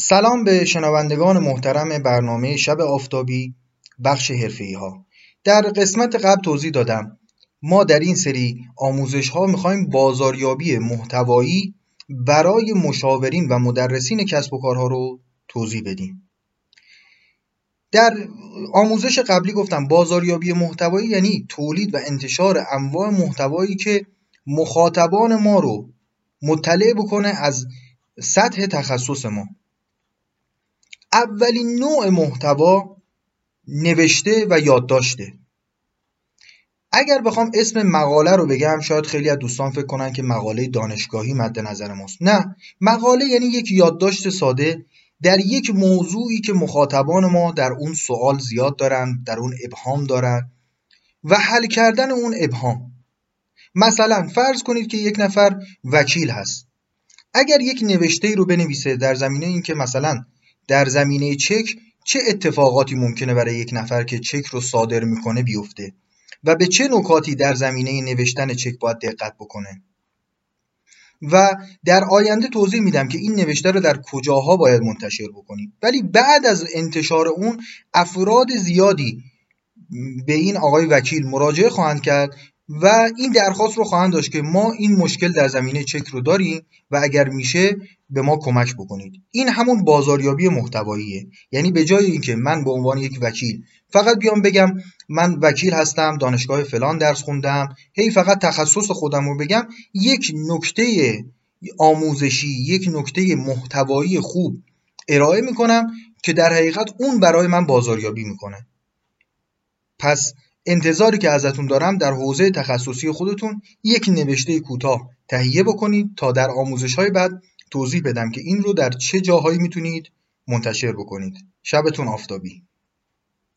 سلام به شنوندگان محترم برنامه شب آفتابی بخش حرفه‌ای ها در قسمت قبل توضیح دادم ما در این سری آموزش ها می‌خوایم بازاریابی محتوایی برای مشاورین و مدرسین کسب و کارها رو توضیح بدیم. در آموزش قبلی گفتم بازاریابی محتوایی یعنی تولید و انتشار انواع محتوایی که مخاطبان ما رو مطلع بکنه از سطح تخصص ما. اولین نوع محتوا نوشته و یادداشته. اگر بخوام اسم مقاله رو بگم شاید خیلی از دوستان فکر کنن که مقاله دانشگاهی مد نظر ماست. نه مقاله یعنی یک یادداشت ساده در یک موضوعی که مخاطبان ما در اون سوال زیاد دارن در اون ابهام دارن و حل کردن اون ابهام. مثلا فرض کنید که یک نفر وکیل هست. اگر یک نوشته ای رو بنویسه در زمینه این که مثلا در زمینه چک چه اتفاقاتی ممکنه برای یک نفر که چک رو صادر می‌کنه بیفته و به چه نکاتی در زمینه نوشتن چک باید دقت بکنه. و در آینده توضیح میدم که این نوشته رو در کجاها باید منتشر بکنیم. ولی بعد از انتشار اون افراد زیادی به این آقای وکیل مراجعه خواهند کرد و این درخواست رو خواهند داشت که ما این مشکل در زمینه چک رو داریم و اگر میشه به ما کمک بکنید. این همون بازاریابی محتواییه. یعنی به جای اینکه من به عنوان یک وکیل فقط بیام بگم من وکیل هستم دانشگاه فلان درس خوندم هی فقط تخصص خودم رو بگم یک نکته آموزشی یک نکته محتوایی خوب ارائه می‌کنم که در حقیقت اون برای من بازاریابی می‌کنه. پس انتظاری که ازتون دارم در حوزه تخصصی خودتون یک نوشته کوتاه تهیه بکنید تا در آموزش های بعد توضیح بدم که این رو در چه جاهایی می‌تونید منتشر بکنید. شبتون آفتابی.